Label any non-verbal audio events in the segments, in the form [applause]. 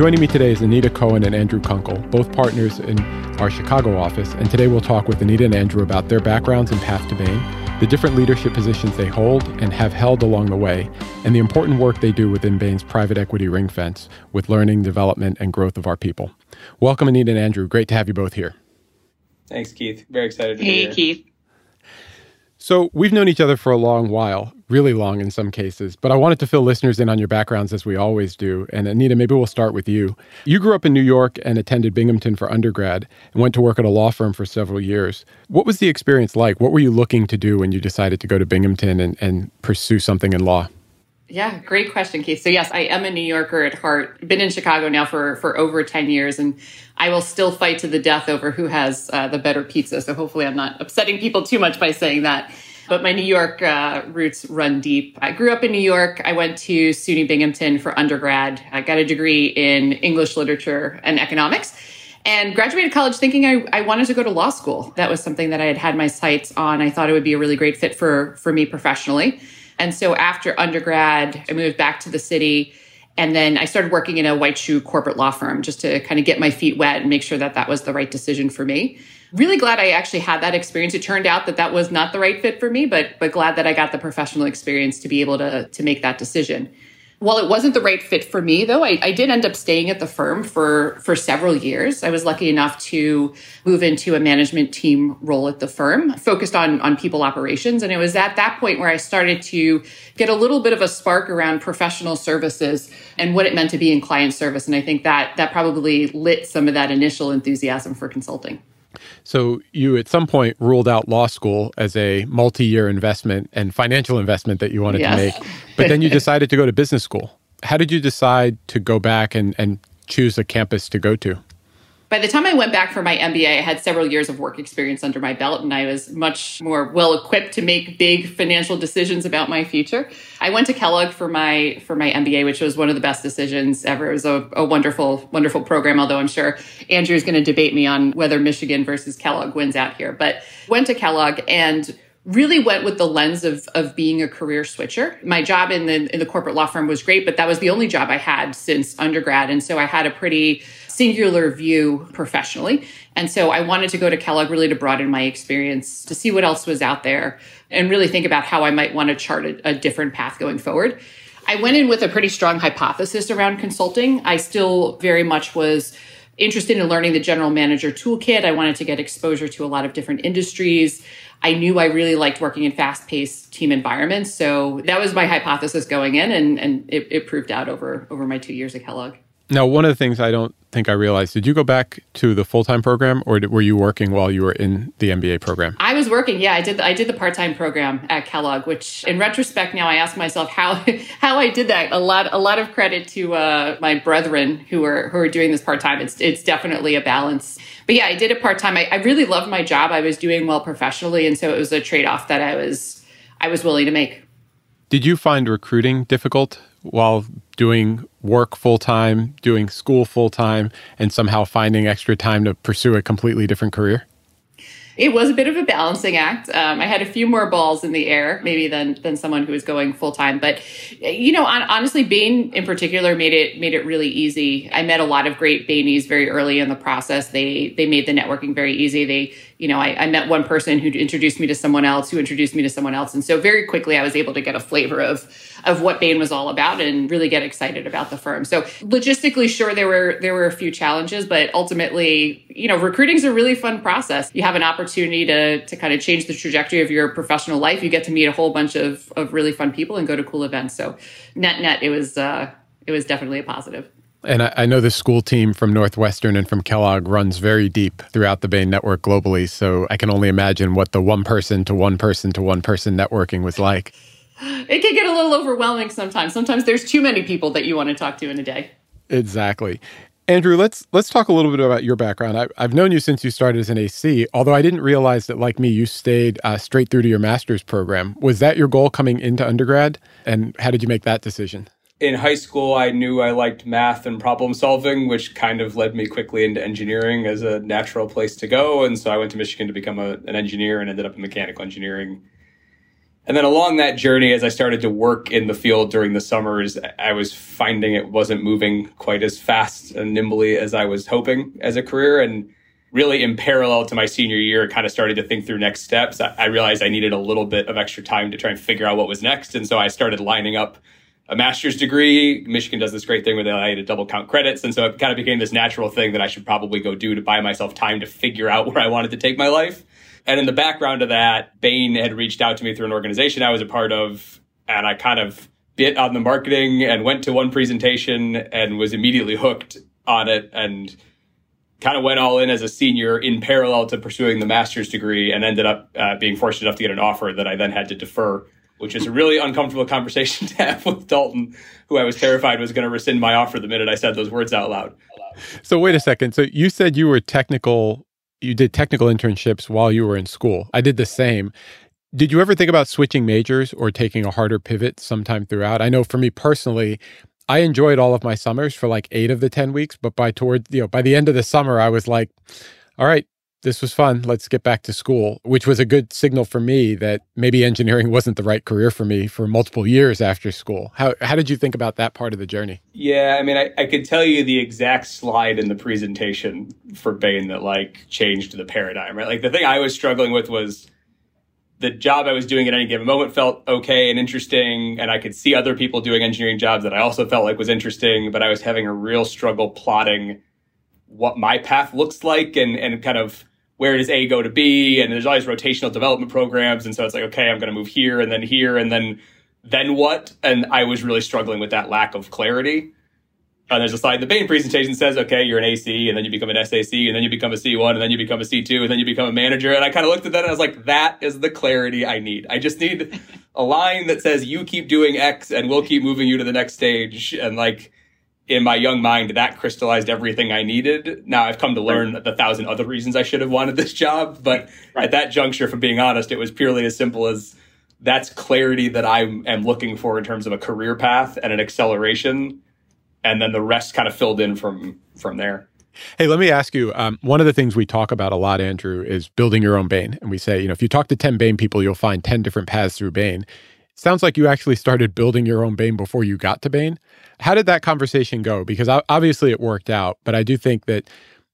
Joining me today is Anita Cohen and Andrew Kunkel, both partners in our Chicago office. And today we'll talk with Anita and Andrew about their backgrounds and path to Bain, the different leadership positions they hold and have held along the way, and the important work they do within Bain's private equity ring fence with learning, development, and growth of our people. Welcome, Anita and Andrew. Great to have you both here. Thanks, Keith. Very excited to hey, be here. Hey, Keith. So, we've known each other for a long while, really long in some cases, but I wanted to fill listeners in on your backgrounds as we always do. And Anita, maybe we'll start with you. You grew up in New York and attended Binghamton for undergrad and went to work at a law firm for several years. What was the experience like? What were you looking to do when you decided to go to Binghamton and, and pursue something in law? Yeah, great question, Keith. So yes, I am a New Yorker at heart. Been in Chicago now for for over ten years, and I will still fight to the death over who has uh, the better pizza. So hopefully, I'm not upsetting people too much by saying that. But my New York uh, roots run deep. I grew up in New York. I went to SUNY Binghamton for undergrad. I got a degree in English literature and economics and graduated college thinking I, I wanted to go to law school. That was something that I had had my sights on. I thought it would be a really great fit for, for me professionally. And so after undergrad, I moved back to the city. And then I started working in a white shoe corporate law firm just to kind of get my feet wet and make sure that that was the right decision for me. Really glad I actually had that experience. It turned out that that was not the right fit for me, but but glad that I got the professional experience to be able to to make that decision. While it wasn't the right fit for me, though, I, I, did end up staying at the firm for for several years. I was lucky enough to move into a management team role at the firm, focused on on people operations, and it was at that point where I started to get a little bit of a spark around professional services and what it meant to be in client service. And I think that that probably lit some of that initial enthusiasm for consulting. So you at some point ruled out law school as a multi-year investment and financial investment that you wanted yes. to make. But then you [laughs] decided to go to business school. How did you decide to go back and, and choose a campus to go to? By the time I went back for my MBA, I had several years of work experience under my belt and I was much more well equipped to make big financial decisions about my future. I went to Kellogg for my for my MBA, which was one of the best decisions ever. It was a, a wonderful, wonderful program, although I'm sure Andrew's going to debate me on whether Michigan versus Kellogg wins out here. But went to Kellogg and really went with the lens of of being a career switcher. My job in the in the corporate law firm was great, but that was the only job I had since undergrad, and so I had a pretty singular view professionally. And so I wanted to go to Kellogg really to broaden my experience, to see what else was out there, and really think about how I might want to chart a, a different path going forward. I went in with a pretty strong hypothesis around consulting. I still very much was interested in learning the general manager toolkit. I wanted to get exposure to a lot of different industries. I knew I really liked working in fast paced team environments. So that was my hypothesis going in, and, and it, it proved out over, over my two years at Kellogg. Now, one of the things I don't think I realized, did you go back to the full time program, or did, were you working while you were in the MBA program? I was working. Yeah, I did. I did the part time program at Kellogg, which, in retrospect, now I ask myself how [laughs] how I did that. A lot a lot of credit to uh, my brethren who are who are doing this part time. It's it's definitely a balance. But yeah, I did it part time. I, I really loved my job. I was doing well professionally, and so it was a trade off that I was I was willing to make. Did you find recruiting difficult while doing work full time, doing school full time, and somehow finding extra time to pursue a completely different career? it was a bit of a balancing act. Um, I had a few more balls in the air, maybe than than someone who was going full time. But you know, on, honestly, Bain in particular made it made it really easy. I met a lot of great Bainies very early in the process. They they made the networking very easy. They you know, I, I, met one person who introduced me to someone else, who introduced me to someone else, and so very quickly I was able to get a flavor of of what Bain was all about and really get excited about the firm. So logistically, sure there were there were a few challenges, but ultimately, you know, recruiting is a really fun process. You have an opportunity to to kind of change the trajectory of your professional life. You get to meet a whole bunch of of really fun people and go to cool events. So net net, it was uh, it was definitely a positive. And I, I, know the school team from Northwestern and from Kellogg runs very deep throughout the Bain network globally. So I can only imagine what the one person to one person to one person networking was like. It can get a little overwhelming sometimes. Sometimes there's too many people that you want to talk to in a day. Exactly. Andrew, let's let's talk a little bit about your background. I, have known you since you started as an AC, although I didn't realize that, like me, you stayed uh, straight through to your master's program. Was that your goal coming into undergrad? And how did you make that decision? In high school, I knew I liked math and problem solving, which kind of led me quickly into engineering as a natural place to go. And so I went to Michigan to become a, an engineer and ended up in mechanical engineering. And then along that journey, as I started to work in the field during the summers, I was finding it wasn't moving quite as fast and nimbly as I was hoping as a career. And really in parallel to my senior year, kind of started to think through next steps. I, realized I needed a little bit of extra time to try and figure out what was next. And so I started lining up a master's degree. Michigan does this great thing where they allow you to double count credits. And so it kind of became this natural thing that I should probably go do to buy myself time to figure out [laughs] where I wanted to take my life. And in the background of that, Bain had reached out to me through an organization I was a part of. And I kind of bit on the marketing and went to one presentation and was immediately hooked on it and kind of went all in as a senior in parallel to pursuing the master's degree and ended up uh, being fortunate enough to get an offer that I then had to defer, which is a really uncomfortable conversation [laughs] to have with Dalton, who I was terrified was going to rescind my offer the minute I said those words out loud. So wait a second. So you said you were technical you did technical internships while you were in school. I did the same. Did you ever think about switching majors or taking a harder pivot sometime throughout? I know for me personally, I enjoyed all of my summers for like 8 of the 10 weeks, but by toward, you know, by the end of the summer I was like, all right, this was fun. Let's get back to school, which was a good signal for me that maybe engineering [laughs] wasn't the right career for me for multiple years after school. How, how did you think about that part of the journey? Yeah, I mean, I, I could tell you the exact slide in the presentation for Bain that like changed the paradigm, right? Like the thing I was struggling with was the job I was doing at any given moment felt okay and interesting. And I could see other people doing engineering jobs that I also felt like was interesting, but I was having a real struggle plotting what my path looks like and, and kind of where does A go to B? And there's always rotational development programs. And so it's like, okay, I'm going to move here and then here and then, then what? And I was really struggling with that lack of clarity. And there's a slide in the Bain presentation says, okay, you're an AC and then you become an SAC and then you become a C1 and then you become a C2 and then you become a manager. And I kind of looked at that and I was like, that is the clarity I need. I just need a line that says you keep doing X and we'll keep moving you to the next stage. And like, in my young mind, that crystallized everything I needed. Now I've come to learn the thousand other reasons I should have wanted this job, but right. at that juncture, from being honest, it was purely as simple as that's clarity that I am looking for in terms of a career path and an acceleration, and then the rest kind of filled in from from there. Hey, let me ask you. Um, one of the things we talk about a lot, Andrew, is building your own Bain, and we say, you know, if you talk to ten Bain people, you'll find ten different paths through Bain. Sounds like you actually started building your own Bain before you got to Bain. How did that conversation go? Because obviously it worked out, but I do think that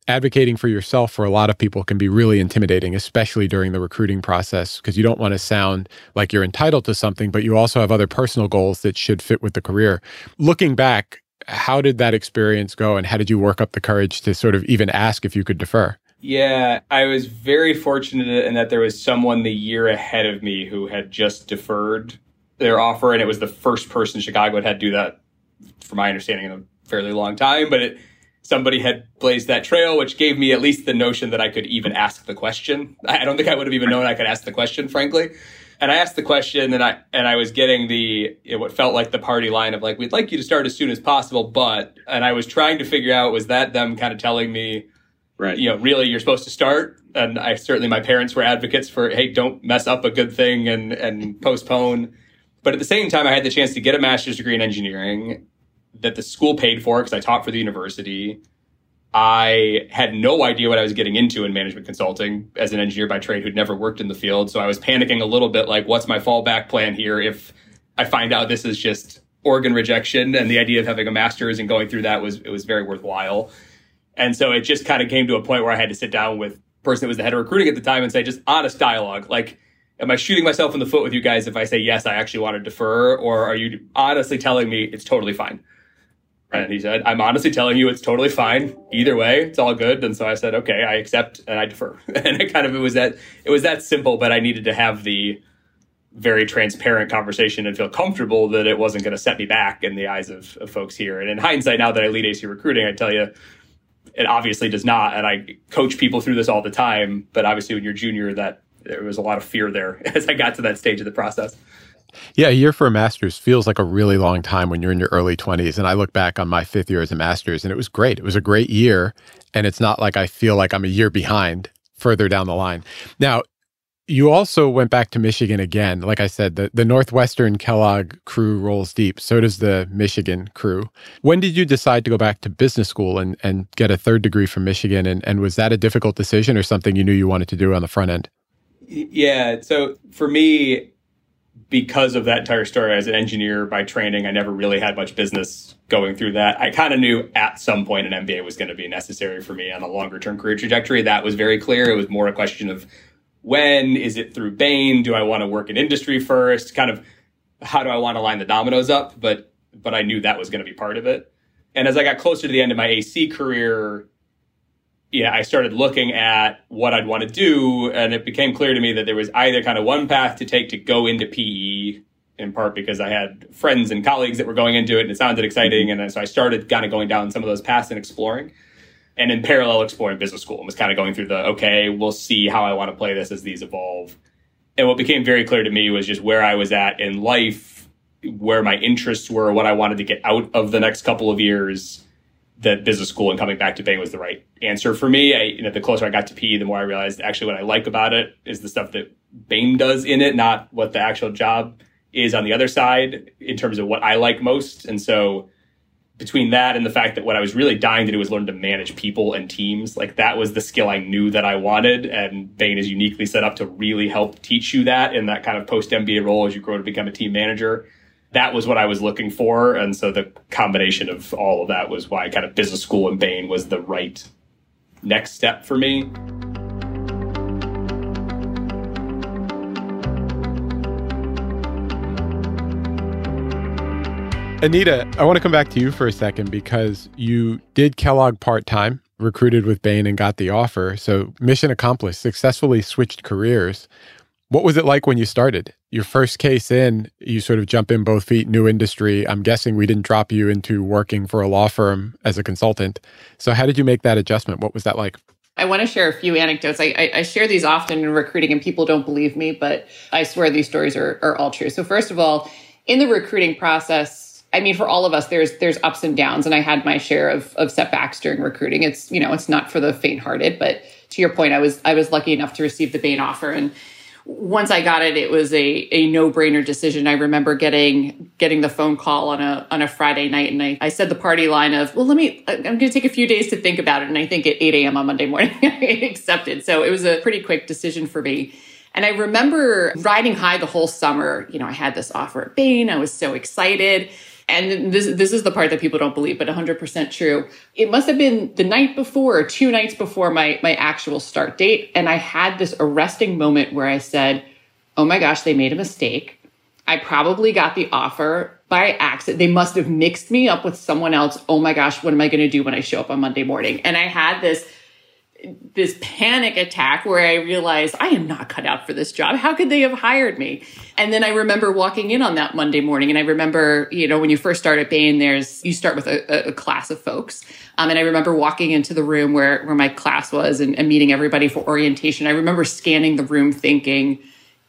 advocating for yourself for a lot of people can be really intimidating, especially during the recruiting process, because you don't want to sound like you're entitled to something, but you also have other personal goals that should fit with the career. Looking back, how did that experience go and how did you work up the courage to sort of even ask if you could defer? Yeah, I was very fortunate in that there was someone the year ahead of me who had just deferred their offer, and it was the first person Chicago had had to do that from my understanding, in a fairly long time. But it, somebody had blazed that trail, which gave me at least the notion that I could even ask the question. [laughs] I don't think I would have even known I could ask the question, frankly. And I asked the question, and I and I was getting the you know, what felt like the party line of like, "We'd like you to start as soon as possible," but and I was trying to figure out was that them kind of telling me, right? You know, really, you're supposed to start. And I certainly my parents were advocates for, "Hey, don't mess up a good thing and and postpone." But at the same time, I had the chance to get a master's degree in engineering that the school paid for because I taught for the university. I had no idea what I was getting into in management consulting as an engineer by trade who'd never worked in the field. So I was panicking a little bit like, what's my fallback plan here if I find out this is just organ rejection and the idea of having a master's and going through that was it was very worthwhile. And so it just kind of came to a point where I had to sit down with person that was the head of recruiting at the time and say just honest dialogue. Like, am I shooting myself in the foot with you guys if I say yes, I actually want to defer, or are you honestly telling me it's totally fine? And he said, I'm honestly telling you it's totally fine. Either way, it's all good. And so I said, okay, I accept and I defer. [laughs] and it kind of it was that it was that simple, but I needed to have the very transparent conversation and feel comfortable that it wasn't going to set me back in the eyes of, of folks here. And in hindsight, now that I lead AC recruiting, I tell you, it obviously does not. And I coach people through this all the time. But obviously, when you're junior, that there was a lot of fear there [laughs] as I got to that stage of the process. Yeah, a year for a master's feels like a really long time when you're in your early 20s. And I look back on my fifth year as a master's and it was great. It was a great year. And it's not like I feel like I'm a year behind further down the line. Now, you also went back to Michigan again. Like I said, the, the Northwestern Kellogg crew rolls deep. So does the Michigan crew. When did you decide to go back to business school and, and get a third degree from Michigan? And, and was that a difficult decision or something you knew you wanted to do on the front end? Yeah. So for me, because of that entire story as an engineer by training, I never really had much business going through that. I kind of knew at some point an MBA was going to be necessary for me on a longer term career trajectory. That was very clear. It was more a question of when is it through Bain? Do I want to work in industry first? Kind of how do I want to line the dominoes up? But but I knew that was going to be part of it. And as I got closer to the end of my AC career, yeah, I started looking at what I'd want to do, and it became clear to me that there was either kind of one path to take to go into PE, in part because I had friends and colleagues that were going into it, and it sounded exciting, and so I started kind of going down some of those paths and exploring, and in parallel exploring business school, and was kind of going through the okay, we'll see how I want to play this as these evolve. And what became very clear to me was just where I was at in life, where my interests were, what I wanted to get out of the next couple of years that business school and coming back to Bain was the right answer for me. I, you know, the closer I got to PE, the more I realized actually what I like about it is the stuff that Bain does in it, not what the actual job is on the other side in terms of what I like most. And so between that and the fact that what I was really dying to do was learn to manage people and teams, like that was the skill I knew that I wanted. And Bain is uniquely set up to really help teach you that in that kind of post MBA role as you grow to become a team manager that was what I was looking for. And so the combination of all of that was why kind of business school in Bain was the right next step for me. Anita, I want to come back to you for a second because you did Kellogg part time, recruited with Bain, and got the offer. So, mission accomplished, successfully switched careers. What was it like when you started? Your first case in, you sort of jump in both feet, new industry. I'm guessing we didn't drop you into working for a law firm as a consultant. So, how did you make that adjustment? What was that like? I want to share a few anecdotes. I, I, I, share these often in recruiting, and people don't believe me, but I swear these stories are, are all true. So, first of all, in the recruiting process, I mean, for all of us, there's there's ups and downs, and I had my share of of setbacks during recruiting. It's you know, it's not for the faint-hearted, but to your point, I was I was lucky enough to receive the Bain offer, and once I got it, it was a, a no brainer decision. I remember getting getting the phone call on a on a Friday night, and I, I said the party line of, "Well, let me. I'm going to take a few days to think about it." And I think at 8 a.m. on Monday morning, [laughs] I accepted. So it was a pretty quick decision for me. And I remember riding high the whole summer. You know, I had this offer at Bain. I was so excited. And this, this is the part that people don't believe, but 100% true. It must have been the night before or two nights before my, my actual start date. And I had this arresting moment where I said, Oh my gosh, they made a mistake. I probably got the offer by accident. They must have mixed me up with someone else. Oh my gosh, what am I going to do when I show up on Monday morning? And I had this this panic attack where I realized I am not cut out for this job. How could they have hired me? And then I remember walking in on that Monday morning, and I remember, you know, when you first start at Bain, there's you start with a, a class of folks, um, and I remember walking into the room where where my class was and, and meeting everybody for orientation. I remember scanning the room, thinking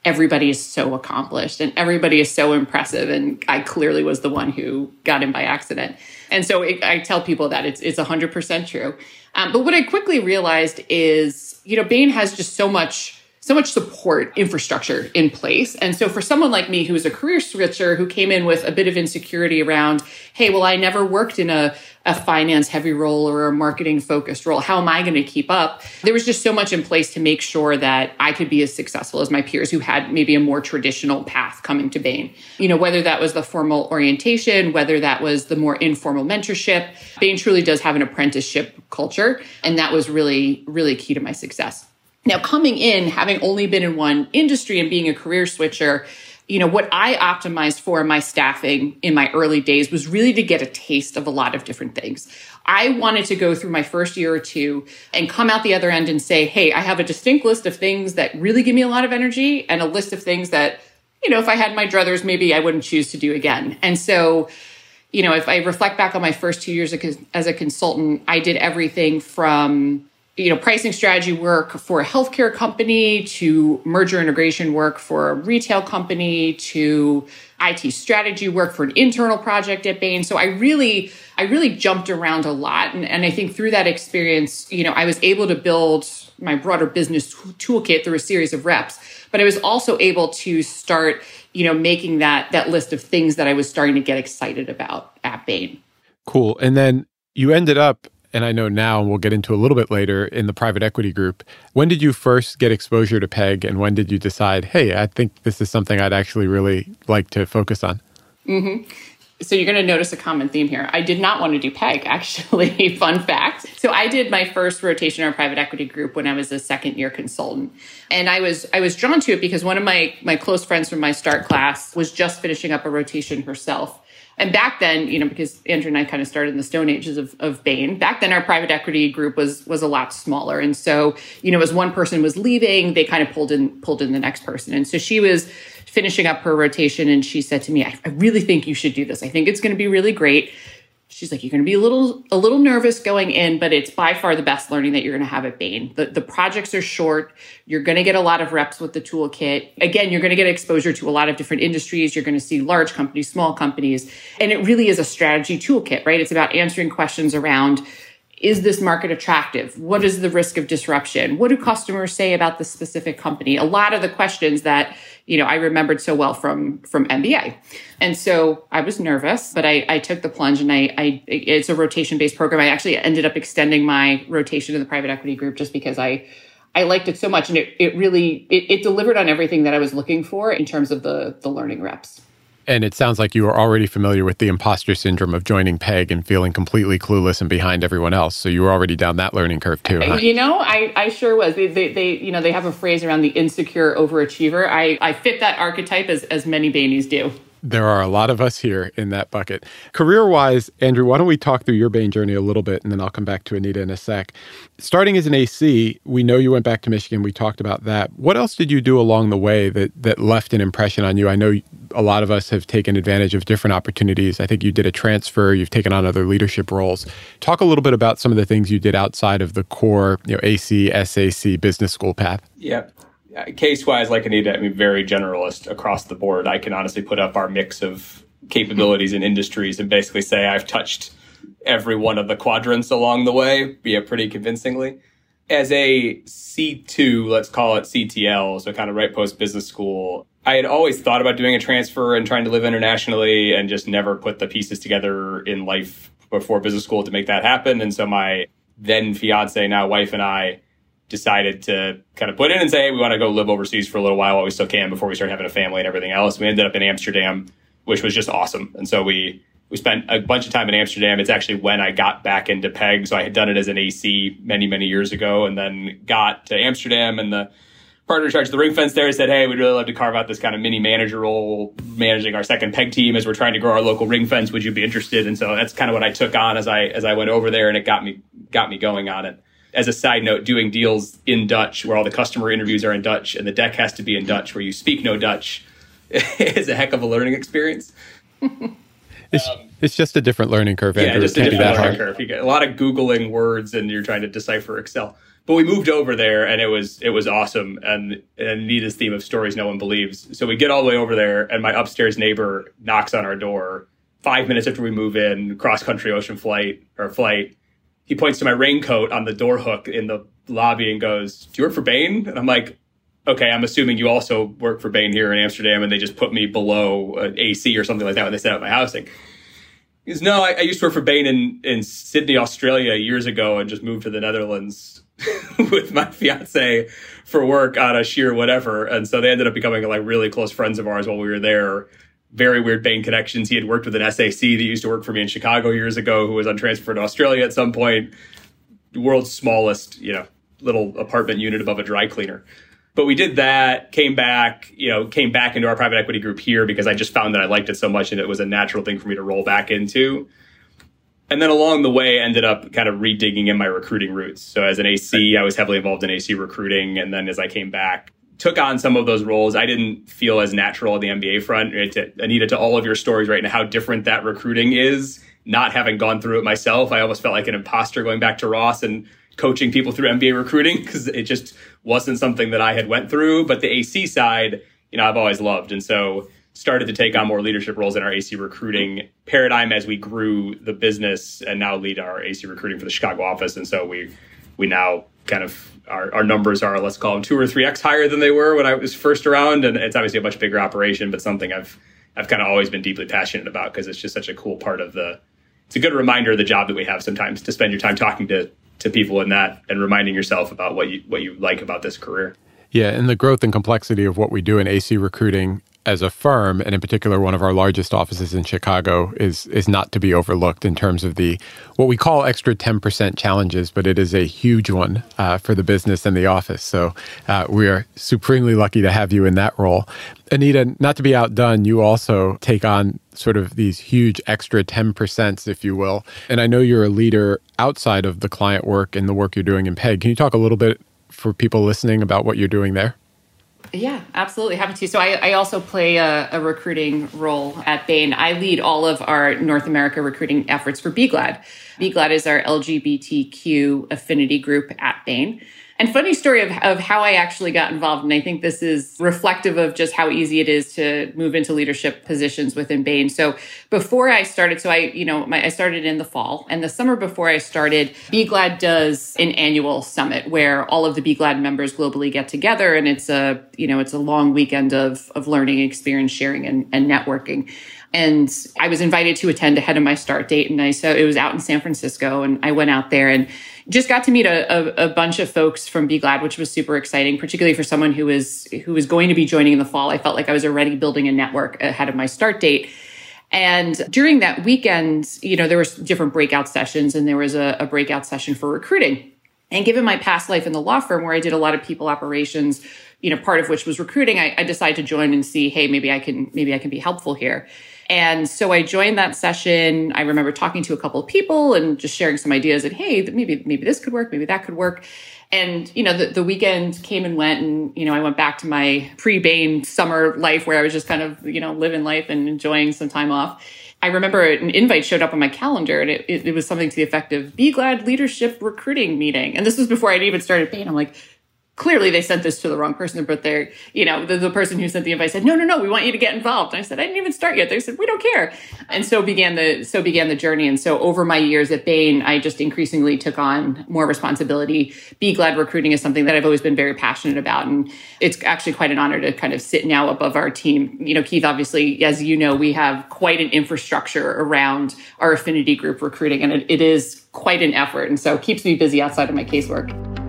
everybody is so accomplished and everybody is so impressive, and I clearly was the one who got in by accident. And so it, I tell people that it's it's 100% true. Um, but what I quickly realized is, you know, Bain has just so much so much support infrastructure in place. And so for someone like me who's a career switcher who came in with a bit of insecurity around, hey, well, I never worked in a, a finance heavy role or a marketing focused role. How am I going to keep up? There was just so much in place to make sure that I could be as successful as my peers who had maybe a more traditional path coming to Bain. You know, whether that was the formal orientation, whether that was the more informal mentorship, Bain truly does have an apprenticeship culture. And that was really, really key to my success. Now, coming in, having only been in one industry and being a career switcher, you know, what I optimized for my staffing in my early days was really to get a taste of a lot of different things. I wanted to go through my first year or two and come out the other end and say, hey, I have a distinct list of things that really give me a lot of energy and a list of things that, you know, if I had my druthers, maybe I wouldn't choose to do again. And so, you know, if I reflect back on my first two years as a consultant, I did everything from you know pricing strategy work for a healthcare company to merger integration work for a retail company to IT strategy work for an internal project at Bain. So I really I really jumped around a lot and, and I think through that experience, you know, I was able to build my broader business toolkit through a series of reps, but I was also able to start, you know, making that that list of things that I was starting to get excited about at Bain. Cool. And then you ended up and I know now, and we'll get into a little bit later in the private equity group. When did you first get exposure to PEG, and when did you decide, hey, I think this is something I'd actually really like to focus on? Mm-hmm. So you're going to notice a common theme here. I did not want to do PEG, [laughs] actually. Fun fact. So I did my first rotation in our private equity group when I was a second year consultant, and I was I was drawn to it because one of my my close friends from my start class was just finishing up a rotation herself. And back then, you know, because Andrew and I kind of started in the stone ages of, of Bain, back then our private equity group was was a lot smaller. And so, you know, as one person was leaving, they kind of pulled in pulled in the next person. And so she was finishing up her rotation and she said to me, I, I really think you should do this. I think it's going to be really great she's like, you're going to be a little a little nervous going in, but it's by far the best learning that you're going to have at Bain. The, the projects are short. You're going to get a lot of reps with the toolkit. Again, you're going to get exposure to a lot of different industries. You're going to see large companies, small companies, and it really is a strategy toolkit, right? It's about answering questions around is this market attractive? What is the risk of disruption? What do customers say about this specific company? A lot of the questions that you know I remembered so well from from MBA, and so I was nervous, but I, I took the plunge, and I, I it's a rotation based program. I actually ended up extending my rotation in the private equity group just because I I liked it so much, and it it really it, it delivered on everything that I was looking for in terms of the the learning reps. And it sounds like you were already familiar with the imposter syndrome of joining PEG and feeling completely clueless and behind everyone else. So you were already down that learning curve too. Huh? You know, I, I sure was. They, they, they, you know, they have a phrase around the insecure overachiever. I, I fit that archetype as, as many Bainies do. There are a lot of us here in that bucket. Career wise, Andrew, why don't we talk through your Bain journey a little bit and then I'll come back to Anita in a sec. Starting as an AC, we know you went back to Michigan. We talked about that. What else did you do along the way that, that left an impression on you? I know a lot of us have taken advantage of different opportunities. I think you did a transfer, you've taken on other leadership roles. Talk a little bit about some of the things you did outside of the core, you know, AC, SAC business school path. Yep case wise, like Anita, I mean, very generalist across the board. I can honestly put up our mix of capabilities and industries and basically say I've touched every one of the quadrants along the way, be it pretty convincingly. As a C2, let's call it CTL, so kind of right post business school, I had always thought about doing a transfer and trying to live internationally and just never put the pieces together in life before business school to make that happen. And so my then fiance, now wife, and I decided to kind of put in and say, hey, we want to go live overseas for a little while while we still can before we start having a family and everything else. We ended up in Amsterdam, which was just awesome. And so we we spent a bunch of time in Amsterdam. It's actually when I got back into PEG. So I had done it as an AC many, many years ago and then got to Amsterdam and the partner in charge of the ring fence there said, Hey, we'd really love to carve out this kind of mini manager role managing our second PEG team as we're trying to grow our local ring fence. Would you be interested? And so that's kind of what I took on as I, as I went over there and it got me, got me going on it as a side note, doing deals in Dutch where all the customer interviews are in Dutch and the deck has to be in Dutch where you speak no Dutch [laughs] is a heck of a learning experience. [laughs] it's, um, it's just a different learning curve. Andrew. Yeah, just a different learning curve. You get a lot of googling words and you're trying to decipher Excel. But we moved over there and it was it was awesome. And and Anita's theme of stories no one believes. So we get all the way over there and my upstairs neighbor knocks on our door five minutes after we move in, cross country ocean flight or flight he points to my raincoat on the door hook in the lobby and goes, "Do you work for Bain?" And I'm like, "Okay, I'm assuming you also work for Bain here in Amsterdam." And they just put me below an AC or something like that when they set up my housing. He goes, "No, I, I used to work for Bain in in Sydney, Australia, years ago, and just moved to the Netherlands [laughs] with my fiance for work on a sheer whatever." And so they ended up becoming like really close friends of ours while we were there very weird Bain connections. He had worked with an SAC that used to work for me in Chicago years ago, who was on transfer to Australia at some point. The world's smallest, you know, little apartment unit above a dry cleaner. But we did that, came back, you know, came back into our private equity group here because I just found that I liked it so much and it was a natural thing for me to roll back into. And then along the way, ended up kind of redigging in my recruiting roots. So as an AC, I was heavily involved in AC recruiting. And then as I came back, took on some of those roles. I didn't feel as natural on the MBA front. Eh, to, Anita, to all of your stories right now, how different that recruiting is, not having gone through it myself. I almost felt like an imposter going back to Ross and coaching people through MBA recruiting because it just wasn't something that I had went through. But the AC side, you know, I've always loved. And so started to take on more leadership roles in our AC recruiting paradigm as we grew the business and now lead our AC recruiting for the Chicago office. And so we, we now kind of our, our numbers are let's call them two or three x higher than they were when I was first around, and it's obviously a much bigger operation, but something I've I've kind of always been deeply passionate about because it's just such a cool part of the it's a good reminder of the job that we have sometimes to spend your time talking to to people in that and reminding yourself about what you what you like about this career. Yeah, and the growth and complexity of what we do in AC recruiting as a firm, and in particular, one of our largest offices in Chicago, is is not to be overlooked in terms of the what we call extra ten percent challenges, but it is a huge one uh, for the business and the office. So uh, we are supremely lucky to have you in that role, Anita. Not to be outdone, you also take on sort of these huge extra ten percents, if you will. And I know you're a leader outside of the client work and the work you're doing in PEG. Can you talk a little bit for people listening about what you're doing there? Yeah, absolutely. Happy to. So I, I also play a, a, recruiting role at Bain. I lead all of our North America recruiting efforts for BGLAD. BGLAD is our LGBTQ affinity group at Bain. And funny story of, of how I actually got involved. And I think this is reflective of just how easy it is to move into leadership positions within Bain. So before I started, so I, you know, my, I started in the fall and the summer before I started, BGLAD does an annual summit where all of the BGLAD members globally get together. And it's a, you know, it's a long weekend of, of learning, experience sharing and, and networking. And I was invited to attend ahead of my start date. And I, so it was out in San Francisco and I went out there and just got to meet a, a, a, bunch of folks from BGLAD, which was super exciting, particularly for someone who was who was going to be joining in the fall. I felt like I was already building a network ahead of my start date. And during that weekend, you know, there was different breakout sessions, and there was a, a breakout session for recruiting. And given my past life in the law firm, where I did a lot of people operations, you know, part of which was recruiting, I, I decided to join and see, hey, maybe I can maybe I can be helpful here. And so I joined that session. I remember talking to a couple of people and just sharing some ideas that, hey, maybe, maybe this could work, maybe that could work. And, you know, the, the weekend came and went and, you know, I went back to my pre-Bain summer life where I was just kind of, you know, living life and enjoying some time off. I remember an invite showed up on my calendar and it, it, it was something to the effect of BGLAD leadership recruiting meeting. And this was before I'd even started Bain. I'm like, clearly they sent this to the wrong person, but they're, you know, the, the, person who sent the invite said, no, no, no, we want you to get involved. And I said, I didn't even start yet. They said, we don't care. And so began the, so began the journey. And so over my years at Bain, I just increasingly took on more responsibility. BGLAD recruiting is something that I've always been very passionate about. And it's actually quite an honor to kind of sit now above our team. You know, Keith, obviously, as you know, we have quite an infrastructure around our affinity group recruiting and it, it is quite an effort. And so keeps me busy outside of my casework.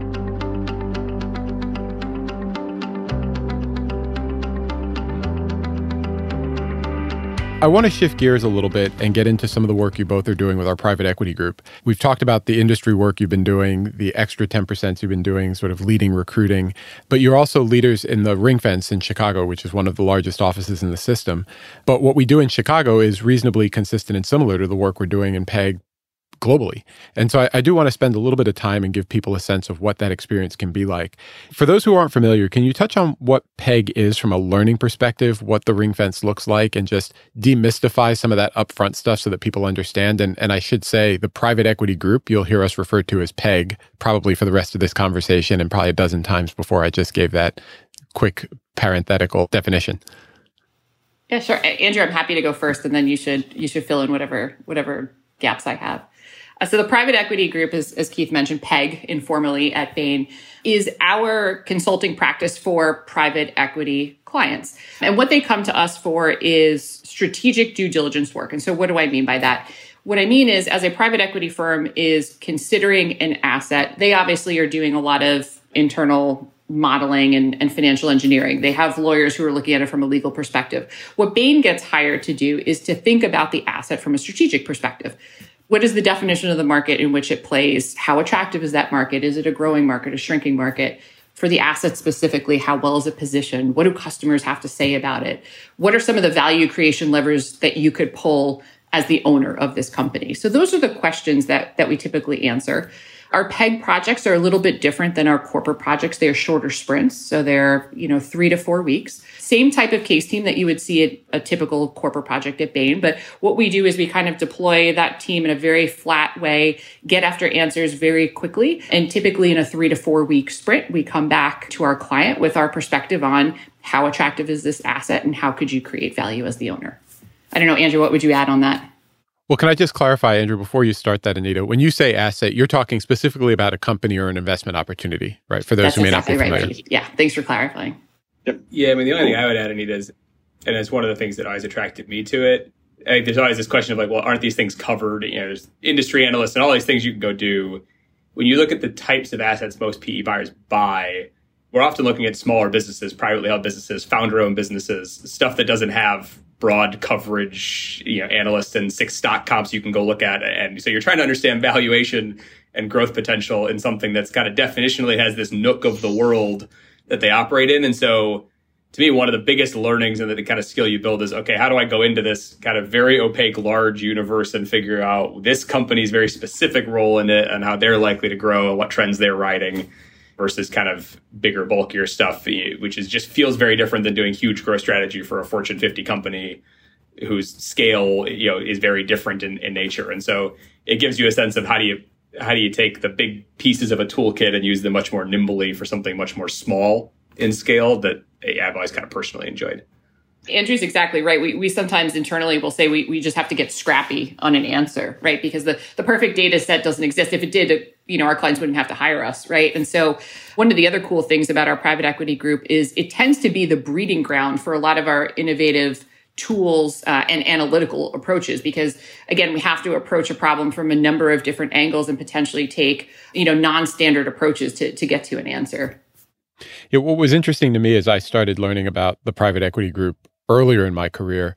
I want to shift gears a little bit and get into some of the work you both are doing with our private equity group. We've talked about the industry work you've been doing, the extra 10% you've been doing, sort of leading recruiting, but you're also leaders in the ring fence in Chicago, which is one of the largest offices in the system. But what we do in Chicago is reasonably consistent and similar to the work we're doing in PEG globally. And so I, I, do want to spend a little bit of time and give people a sense of what that experience can be like. For those who aren't familiar, can you touch on what PEG is from a learning perspective, what the ring fence looks like, and just demystify some of that upfront stuff so that people understand? And, and I should say, the private equity group, you'll hear us refer to as PEG probably for the rest of this conversation and probably a dozen times before I just gave that quick parenthetical definition. Yeah, sure. Andrew, I'm happy to go first and then you should you should fill in whatever whatever gaps I have. Uh, so the private equity group, is, as Keith mentioned, PEG informally at Bain, is our consulting practice for private equity clients. And what they come to us for is strategic due diligence work. And so what do I mean by that? What I mean is, as a private equity firm is considering an asset, they obviously are doing a lot of internal modeling and, and, financial engineering. They have lawyers who are looking at it from a legal perspective. What Bain gets hired to do is to think about the asset from a strategic perspective what is the definition of the market in which it plays? How attractive is that market? Is it a growing market, a shrinking market? For the asset specifically, how well is it positioned? What do customers have to say about it? What are some of the value creation levers that you could pull as the owner of this company? So those are the questions that, that we typically answer. Our PEG projects are a little bit different than our corporate projects. They're shorter sprints. So they're, you know, three to four weeks. Same type of case team that you would see at a typical corporate project at Bain. But what we do is we kind of deploy that team in a very flat way, get after answers very quickly. And typically in a three to four week sprint, we come back to our client with our perspective on how attractive is this asset and how could you create value as the owner. I don't know, Andrew, what would you add on that? Well, can I just clarify, Andrew, before you start that, Anita? When you say asset, you're talking specifically about a company or an investment opportunity, right? For those That's who may exactly not be familiar. Right. Yeah, thanks for clarifying. Yep. Yeah, I mean, the only thing I would add, Anita, is, and it's one of the things that always attracted me to it, I think there's always this question of like, well, aren't these things covered? You know, there's industry analysts and all these things you can go do. When you look at the types of assets most PE buyers buy, we're often looking at smaller businesses, privately held businesses, founder-owned businesses, stuff that doesn't have broad coverage, you know, analysts and six stock comps you can go look at. And so you're trying to understand valuation and growth potential in something that's kind of definitionally has this nook of the world that they operate in. And so to me, one of the biggest learnings and the kind of skill you build is okay, how do I go into this kind of very opaque, large universe and figure out this company's very specific role in it and how they're likely to grow and what trends they're riding versus kind of bigger, bulkier stuff, eh, which is just feels very different than doing huge growth strategy for a Fortune 50 company whose scale, you know, is very different in, in nature. And so it gives you a sense of how do you how do you take the big pieces of a toolkit and use them much more nimbly for something much more small in scale that I've always kind of personally enjoyed. Andrew's exactly right. We, we sometimes internally will say we, we just have to get scrappy on an answer, right? Because the, the perfect data set doesn't exist. If it did, you know, our clients wouldn't have to hire us, right? And so one of the other cool things about our private equity group is it tends to be the breeding ground for a lot of our innovative tools uh, and analytical approaches because again we have to approach a problem from a number of different angles and potentially take you know non-standard approaches to, to get to an answer. Yeah, what was interesting to me as I started learning about the private equity group earlier in my career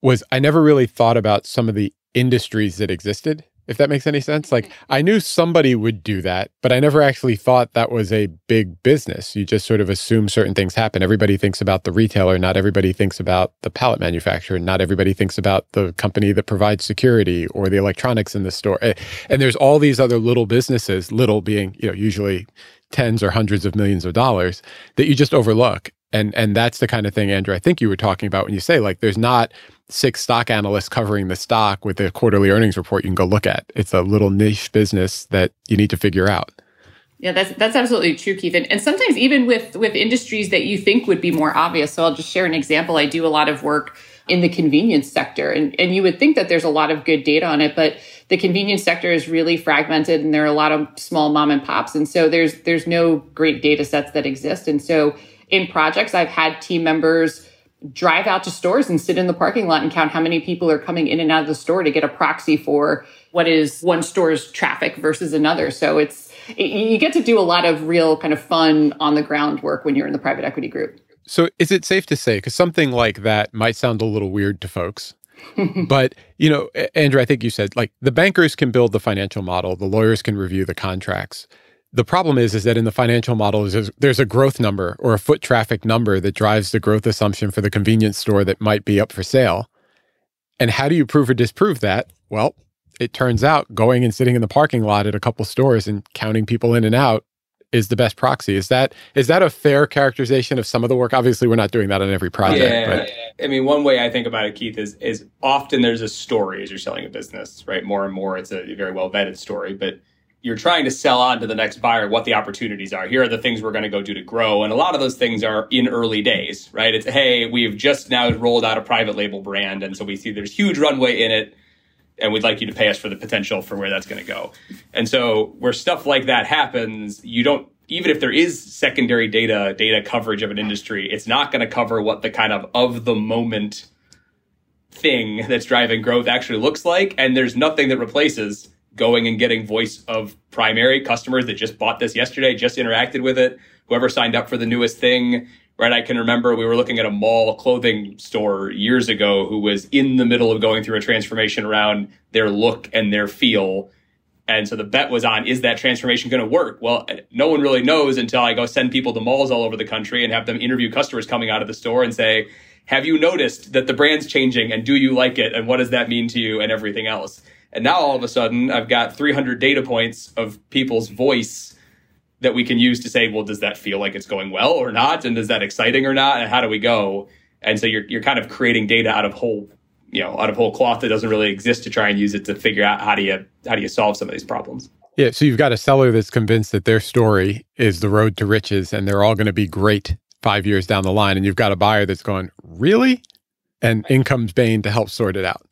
was I never really thought about some of the industries that existed, if that makes any sense. Like I knew somebody would do that, but I never actually thought that was a big business. You just sort of assume certain things happen. Everybody thinks about the retailer, not everybody thinks about the pallet manufacturer, not everybody thinks about the company that provides security or the electronics in the store. Eh, and there's all these other little businesses, little being, you know, usually tens or hundreds of millions of dollars that you just overlook. And and that's the kind of thing, Andrew, I think you were talking about when you say like there's not six stock analysts covering the stock with a quarterly earnings report you can go look at. It's a little niche business that you need to figure out. Yeah, that's that's absolutely true, Keith. And, and sometimes even with with industries that you think would be more obvious. So I'll just share an example. I do a lot of work in the convenience sector. And, and you would think that there's a lot of good data on it, but the convenience sector is really fragmented and there are a lot of small mom and pops. And so there's there's no great data sets that exist. And so in projects, I've had team members drive out to stores and sit in the parking lot and count how many people are coming in and out of the store to get a proxy for what is one store's traffic versus another. So it's you get to do a lot of real kind of fun on the ground work when you're in the private equity group. So is it safe to say, because something like that might sound a little weird to folks, [laughs] but you know, Andrew, I think you said like the bankers can build the financial model, the lawyers can review the contracts. The problem is, is that in the financial model, is there's a growth number or a foot traffic number that drives the growth assumption for the convenience store that might be up for sale. And how do you prove or disprove that? Well, it turns out going and sitting in the parking lot at a couple stores and counting people in and out is the best proxy. Is that is that a fair characterization of some of the work? Obviously, we're not doing that on every project. Yeah, but. I mean, one way I think about it, Keith, is is often there's a story as you're selling a business, right? More and more, it's a very well vetted story, but you're trying to sell on to the next buyer what the opportunities are. Here are the things we're going to go do to grow, and a lot of those things are in early days, right? It's hey, we've just now rolled out a private label brand, and so we see there's huge runway in it and we'd like you to pay us for the potential for where that's going to go. And so where stuff like that happens, you don't even if there is secondary data data coverage of an industry, it's not going to cover what the kind of of the moment thing that's driving growth actually looks like and there's nothing that replaces going and getting voice of primary customers that just bought this yesterday, just interacted with it, whoever signed up for the newest thing, right? I can remember we were looking at a mall clothing store years ago who was in the middle of going through a transformation around their look and their feel. And so the bet was on, is that transformation going to work? Well, no one really knows until I go send people to malls all over the country and have them interview customers coming out of the store and say, have you noticed that the brand's changing and do you like it? And what does that mean to you and everything else? And now all of a sudden I've got 300 data points of people's voice that we can use to say, well, does that feel like it's going well or not? And is that exciting or not? And how do we go? And so you're, you're kind of creating data out of whole, you know, out of whole cloth that doesn't really exist to try and use it to figure out how do you, how do you solve some of these problems? Yeah. So you've got a seller that's convinced that their story is the road to riches and they're all going to be great five years down the line. And you've got a buyer that's going, really? And income's Bain to help sort it out.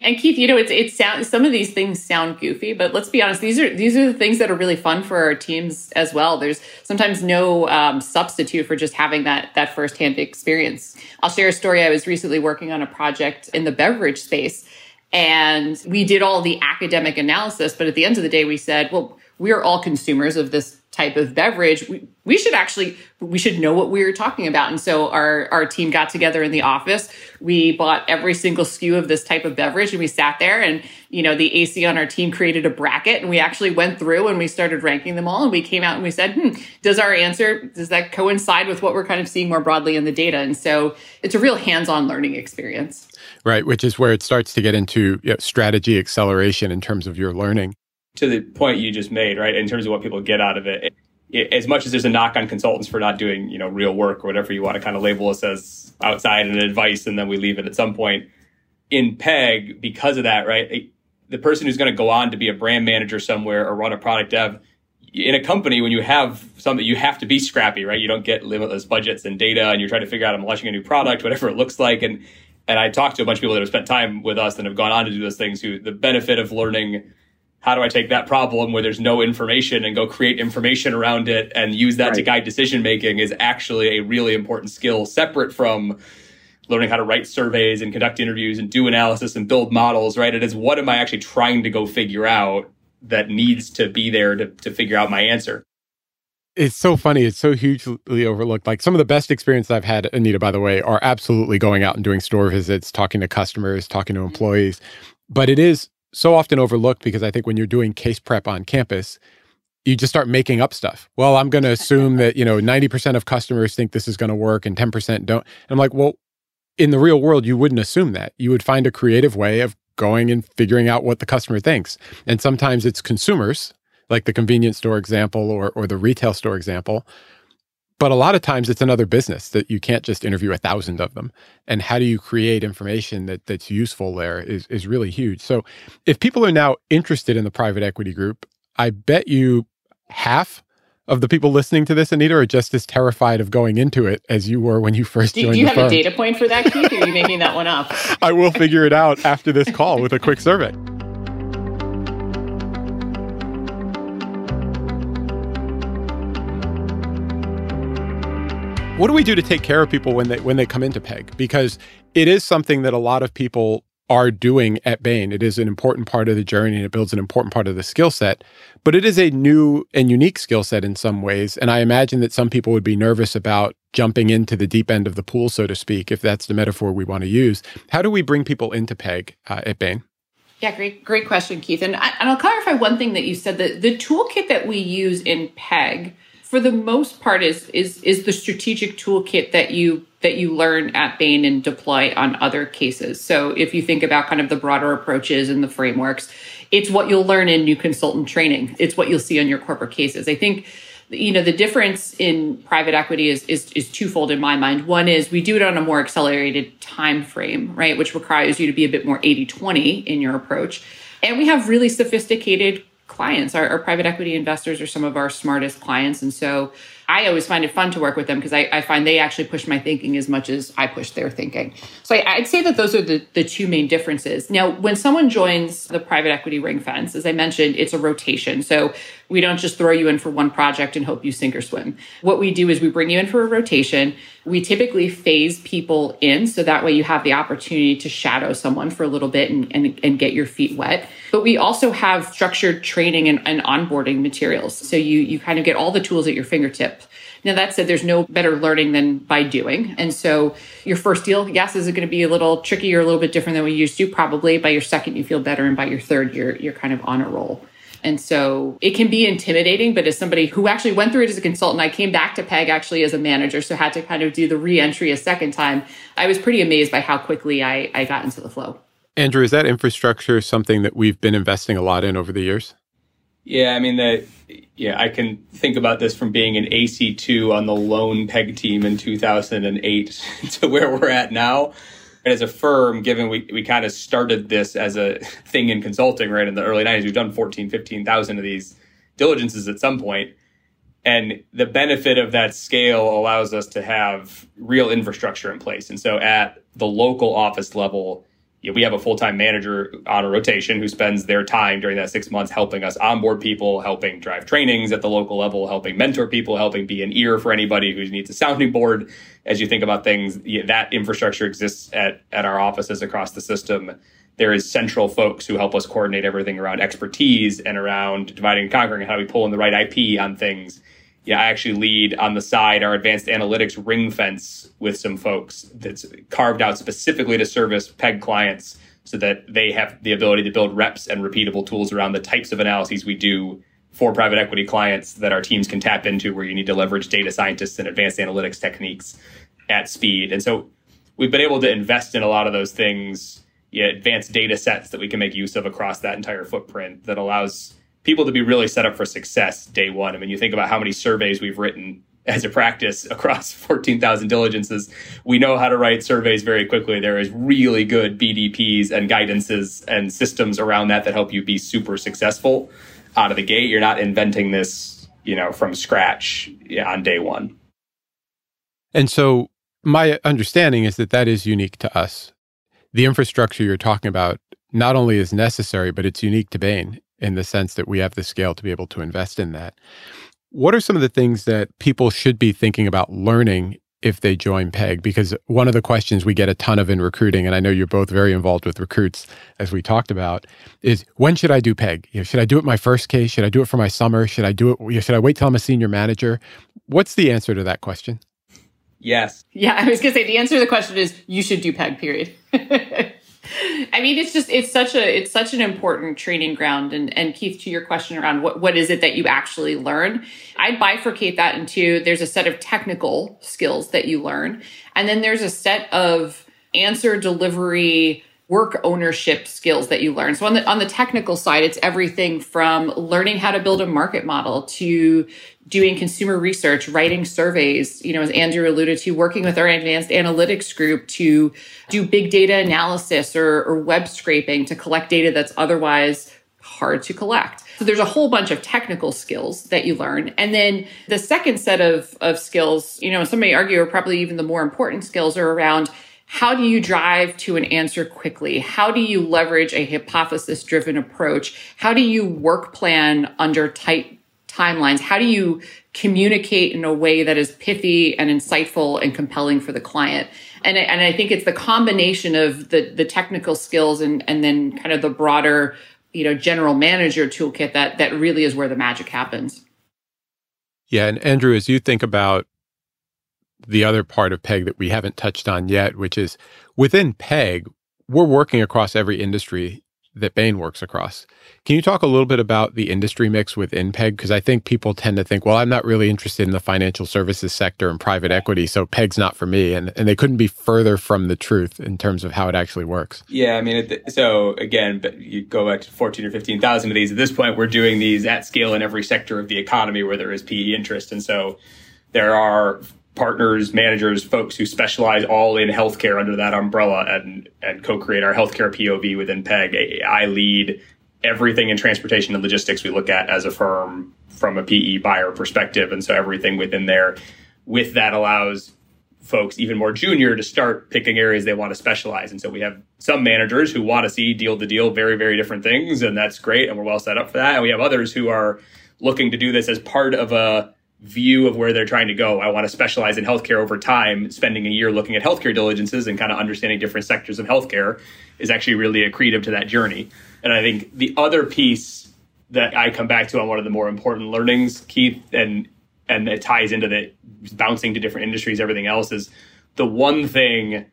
And Keith, you know, it's it sounds some of these things sound goofy, but let's be honest, these are these are the things that are really fun for our teams as well. There's sometimes no um, substitute for just having that that firsthand experience. I'll share a story. I was recently working on a project in the beverage space, and we did all the academic analysis, but at the end of the day, we said, well, we are all consumers of this type of beverage we, we should actually we should know what we were talking about. And so our our team got together in the office. We bought every single SKU of this type of beverage and we sat there and you know the ac on our team created a bracket and we actually went through and we started ranking them all and we came out and we said hmm does our answer does that coincide with what we're kind of seeing more broadly in the data? And so it's a real hands-on learning experience. Right which is where it starts to get into you know, strategy acceleration in terms of your learning to the point you just made, right, in terms of what people get out of it, it, as much as there's a knock on consultants for not doing, you know, real work or whatever you want to kind of label us as outside and advice, and then we leave it at some point. In PEG, because of that, right, the person who's going to go on to be a brand manager somewhere or run a product dev in a company when you have something you have to be scrappy right you don't get limitless budgets and data and you're trying to figure out i'm launching a new product whatever it looks like and and i talked to a bunch of people that have spent time with us and have gone on to do those things who the benefit of learning how do I take that problem where there's no information and go create information around it and use that right. to guide decision making is actually a really important skill separate from learning how to write surveys and conduct interviews and do analysis and build models, right? It is what am I actually trying to go figure out that needs to be there to, to figure out my answer. It's so funny. It's so hugely overlooked. Like some of the best experiences I've had, Anita, by the way, are absolutely going out and doing store visits, talking to customers, talking to mm-hmm. employees. But it is so often overlooked because I think when you're doing case prep on campus, you just start making up stuff. Well, I'm going to assume that, you know, 90% of customers think this is going to work and 10% don't. And I'm like, well, in the real world, you wouldn't assume that. You would find a creative way of going and figuring out what the customer thinks. And sometimes it's consumers, like the convenience store example or, or the retail store example, but a lot of times it's another business that you can't just interview a thousand of them. And how do you create information that, that's useful there is, is really huge. So if people are now interested in the private equity group, I bet you half of the people listening to this, Anita, are just as terrified of going into it as you were when you first do, joined. Do you have firm. a data point for that, Keith? Or are you making that one up? [laughs] I will figure it out after this call with a quick survey. What do we do to take care of people when they when they come into PEG? Because it is something that a lot of people are doing at Bain. It is an important part of the journey and it builds an important part of the skill set, but it is a new and unique skill set in some ways. And I imagine that some people would be nervous about jumping into the deep end of the pool, so to speak, if that's the metaphor we want to use. How do we bring people into PEG uh, at Bain? Yeah, great, great question, Keith. And, I, and I'll clarify one thing that you said that the toolkit that we use in PEG for the most part is is is the strategic toolkit that you that you learn at Bain and deploy on other cases. So if you think about kind of the broader approaches and the frameworks, it's what you'll learn in new consultant training. It's what you'll see on your corporate cases. I think you know the difference in private equity is, is is twofold in my mind one is we do it on a more accelerated time frame right which requires you to be a bit more 80-20 in your approach and we have really sophisticated clients. Our, our, private equity investors are some of our smartest clients. And so I always find it fun to work with them because I, I, find they actually push my thinking as much as I push their thinking. So I, would say that those are the, the two main differences. Now, when someone joins the private equity ring fence, as I mentioned, it's a rotation. So we don't just throw you in for one project and hope you sink or swim. What we do is we bring you in for a rotation. We typically phase people in so that way you have the opportunity to shadow someone for a little bit and, and, and get your feet wet. But we also have structured training and, and onboarding materials. So you, you kind of get all the tools at your fingertip. Now, that said, there's no better learning than by doing. And so your first deal, yes, is going to be a little tricky or a little bit different than we used to? Probably. By your second, you feel better. And by your third, you're, you're kind of on a roll. And so it can be intimidating, but as somebody who actually went through it as a consultant, I came back to PEG actually as a manager, so had to kind of do the reentry a second time. I was pretty amazed by how quickly I, I got into the flow. Andrew, is that infrastructure something that we've been investing a lot in over the years? Yeah, I mean that. Yeah, I can think about this from being an AC two on the lone PEG team in 2008 [laughs] to where we're at now. And as a firm, given we, we kind of started this as a thing in consulting, right, in the early 90s, we've done 14, 15,000 of these diligences at some point. And the benefit of that scale allows us to have real infrastructure in place. And so at the local office level, we have a full time manager on a rotation who spends their time during that six months helping us onboard people, helping drive trainings at the local level, helping mentor people, helping be an ear for anybody who needs a sounding board. As you think about things, that infrastructure exists at, at our offices across the system. There is central folks who help us coordinate everything around expertise and around dividing and conquering and how we pull in the right IP on things yeah, I actually lead on the side our advanced analytics ring fence with some folks that's carved out specifically to service PEG clients so that they have the ability to build reps and repeatable tools around the types of analyses we do for private equity clients that our teams can tap into where you need to leverage data scientists and advanced analytics techniques at speed. And so we've been able to invest in a lot of those things, yeah, advanced data sets that we can make use of across that entire footprint that allows people to be really set up for success day one. I mean, you think about how many surveys we've written as a practice [laughs] across 14,000 diligences. We know how to write surveys very quickly. There is really good BDPs and guidances and systems around that that help you be super successful out of the gate. You're not inventing this, you know, from scratch on day one. And so my understanding is that that is unique to us. The infrastructure you're talking about not only is necessary, but it's unique to Bain in the sense that we have the scale to be able to invest in that. What are some of the things that people should be thinking about learning if they join PEG? Because one of the questions we get a ton of in recruiting, and I know you're both very involved with recruits, as we talked about, is when should I do PEG? You know, should I do it my first case? Should I do it for my summer? Should I do it? Should I wait till I'm a senior manager? What's the answer to that question? Yes. Yeah, I was going to say the answer to the question is you should do PEG. Period. [laughs] I mean, it's just it's such a it's such an important training ground. And and Keith, to your question around what what is it that you actually learn, I'd bifurcate that into there's a set of technical skills that you learn, and then there's a set of answer delivery work ownership skills that you learn. So on the on the technical side, it's everything from learning how to build a market model to doing consumer research, writing surveys, you know, as Andrew alluded to, working with our advanced analytics group to do big data analysis or, or web scraping to collect data that's otherwise hard to collect. So there's a whole bunch of technical skills that you learn. And then the second set of, of skills, you know, some may argue are probably even the more important skills are around how do you drive to an answer quickly? How do you leverage a hypothesis driven approach? How do you work plan under tight timelines? How do you communicate in a way that is pithy and insightful and compelling for the client? And, and I think it's the combination of the, the technical skills and, and then kind of the broader, you know, general manager toolkit that, that really is where the magic happens. Yeah. And Andrew, as you think about the other part of PEG that we haven't touched on yet, which is within PEG, we're working across every industry that Bain works across. Can you talk a little bit about the industry mix within PEG? Because I think people tend to think, well, I'm not really interested in the financial services sector and private equity, so PEG's not for me. And, and they couldn't be further from the truth in terms of how it actually works. Yeah, I mean, so again, you go back to 14 or 15,000 of these. At this point, we're doing these at scale in every sector of the economy where there is PE interest. And so there are partners, managers, folks who specialize all in healthcare under that umbrella and, and co-create our healthcare POV within PEG. I lead everything in transportation and logistics we look at as a firm from a PE buyer perspective. And so everything within there with that allows folks even more junior to start picking areas they want to specialize. And so we have some managers who want to see deal to deal, very, very different things. And that's great. And we're well set up for that. And we have others who are looking to do this as part of a view of where they're trying to go. I want to specialize in healthcare over time. Spending a year looking at healthcare diligences and kind of understanding different sectors of healthcare is actually really accretive to that journey. And I think the other piece that I come back to on one of the more important learnings, Keith, and and it ties into the bouncing to different industries, everything else is the one thing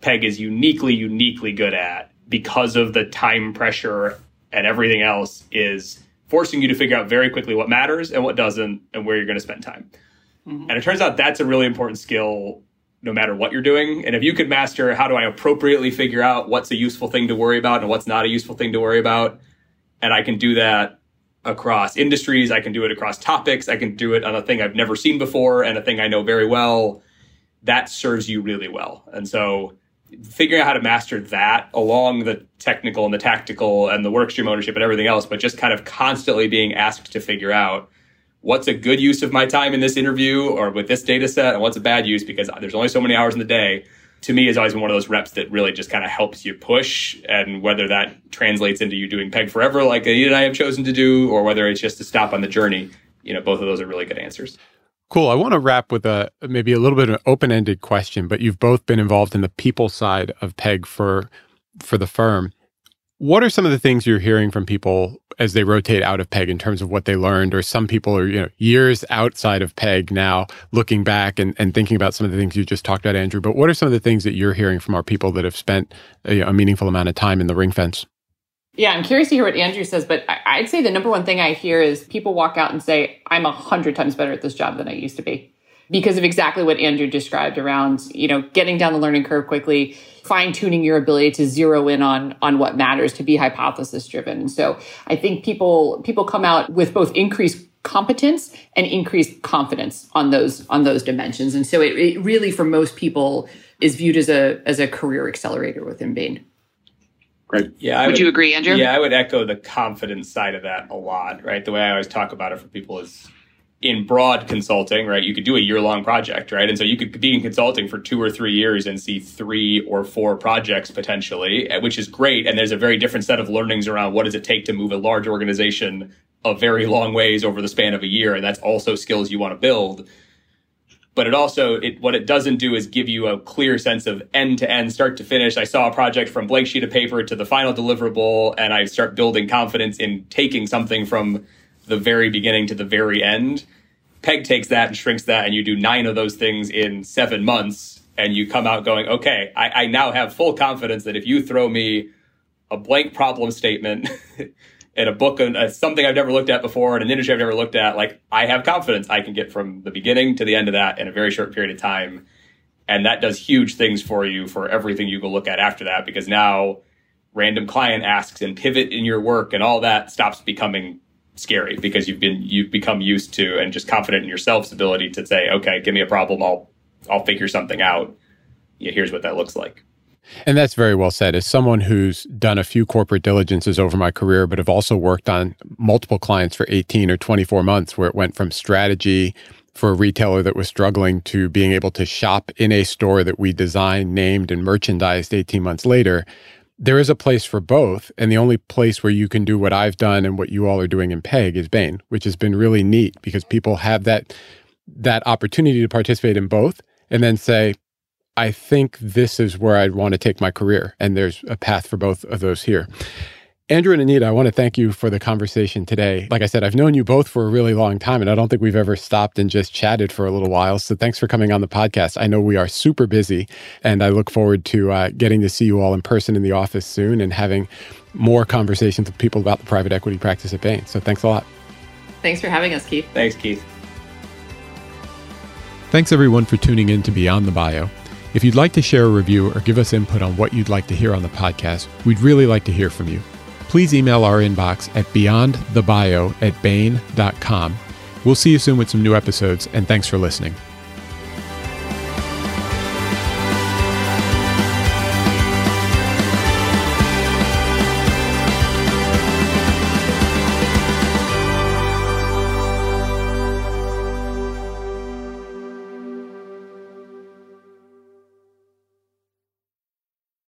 PEG is uniquely, uniquely good at because of the time pressure and everything else is forcing you to figure out very quickly what matters and what doesn't and where you're going to spend time. Mm-hmm. And it turns out that's a really important skill no matter what you're doing. And if you could master how do I appropriately figure out what's a useful thing to worry about and what's not a useful thing to worry about, and I can do that across industries, I can do it across topics, I can do it on a thing I've never seen before and a thing I know very well, that serves you really well. And so figuring out how to master that along the technical and the tactical and the workstream ownership and everything else, but just kind of constantly being asked to figure out what's a good use of my time in this interview or with this data set and what's a bad use because there's only so many hours in the day. To me has always been one of those reps that really just kind of helps you push and whether that translates into you doing PEG forever like Anita and I have chosen to do or whether it's just to stop on the journey you know both of those are really good answers Cool. I want to wrap with a maybe a little bit of an open-ended question, but you've both been involved in the people side of PEG for for the firm. What are some of the things you're hearing from people as they rotate out of PEG in terms of what they learned? Or some people are, you know, years outside of PEG now looking back and, and thinking about some of the things you just talked about, Andrew. But what are some of the things that you're hearing from our people that have spent a, a meaningful amount of time in the ring fence? Yeah, I'm curious to hear what Andrew says, but I'd say the number one thing I hear is people walk out and say, I'm a hundred times better at this job than I used to be because of exactly what Andrew described around, you know, getting down the learning curve quickly, fine tuning your ability to zero in on on what matters to be hypothesis driven. And so I think people people come out with both increased competence and increased confidence on those on those dimensions. And so it, it really for most people is viewed as a as a career accelerator within Bain. Great. Yeah. I would, would you agree, Andrew? Yeah, I would echo the confidence side of that a lot, right? The way I always talk about it for people is in broad consulting, right, you could do a year long project, right? And so you could be in consulting for two or three years and see three or four projects potentially, eh, which is great. And there's a very different set of learnings around what does it take to move a large organization a very long ways over the span of a year. And that's also skills you want to build. But it also, it, what it doesn't do is give you a clear sense of end to end, start to finish. I saw a project from blank sheet of paper to the final deliverable, and I start building confidence in taking something from the very beginning to the very end. PEG takes that and shrinks that, and you do nine of those things in seven months, and you come out going, okay, I, I now have full confidence that if you throw me a blank problem statement [laughs] in a book and uh, something I've never looked at before in an industry I've never looked at, like I have confidence I can get from the beginning to the end of that in a very short period of time. And that does huge things for you for everything you go look at after that, because now random client asks and pivot in your work and all that stops becoming scary because you've been you've become used to and just confident in yourself's ability to say, okay, give me a problem, I'll I'll figure something out. Yeah, here's what that looks like. And that's very well said. As someone who's done a few corporate diligences over my career, but have also worked on multiple clients for 18 or 24 months, where it went from strategy for a retailer that was struggling to being able to shop in a store that we designed, named, and merchandised 18 months later there is a place for both. And the only place where you can do what I've done and what you all are doing in PEG is Bain, which has been really neat because people have that that opportunity to participate in both and then say, I think this is where I'd want to take my career. And there's a path for both of those here. Andrew and Anita, I want to thank you for the conversation today. Like I said, I've known you both for a really long time, and I don't think we've ever stopped and just chatted for a little while. So thanks for coming on the podcast. I know we are super busy, and I look forward to uh, getting to see you all in person in the office soon and having more conversations with people about the private equity practice at Bain. So thanks a lot. Thanks for having us, Keith. Thanks, Keith. Thanks, everyone, for tuning in to Beyond the Bio. If you'd like to share a review or give us input on what you'd like to hear on the podcast, we'd really like to hear from you please email our inbox at beyondthebio at bain.com. We'll see you soon with some new episodes, and thanks for listening.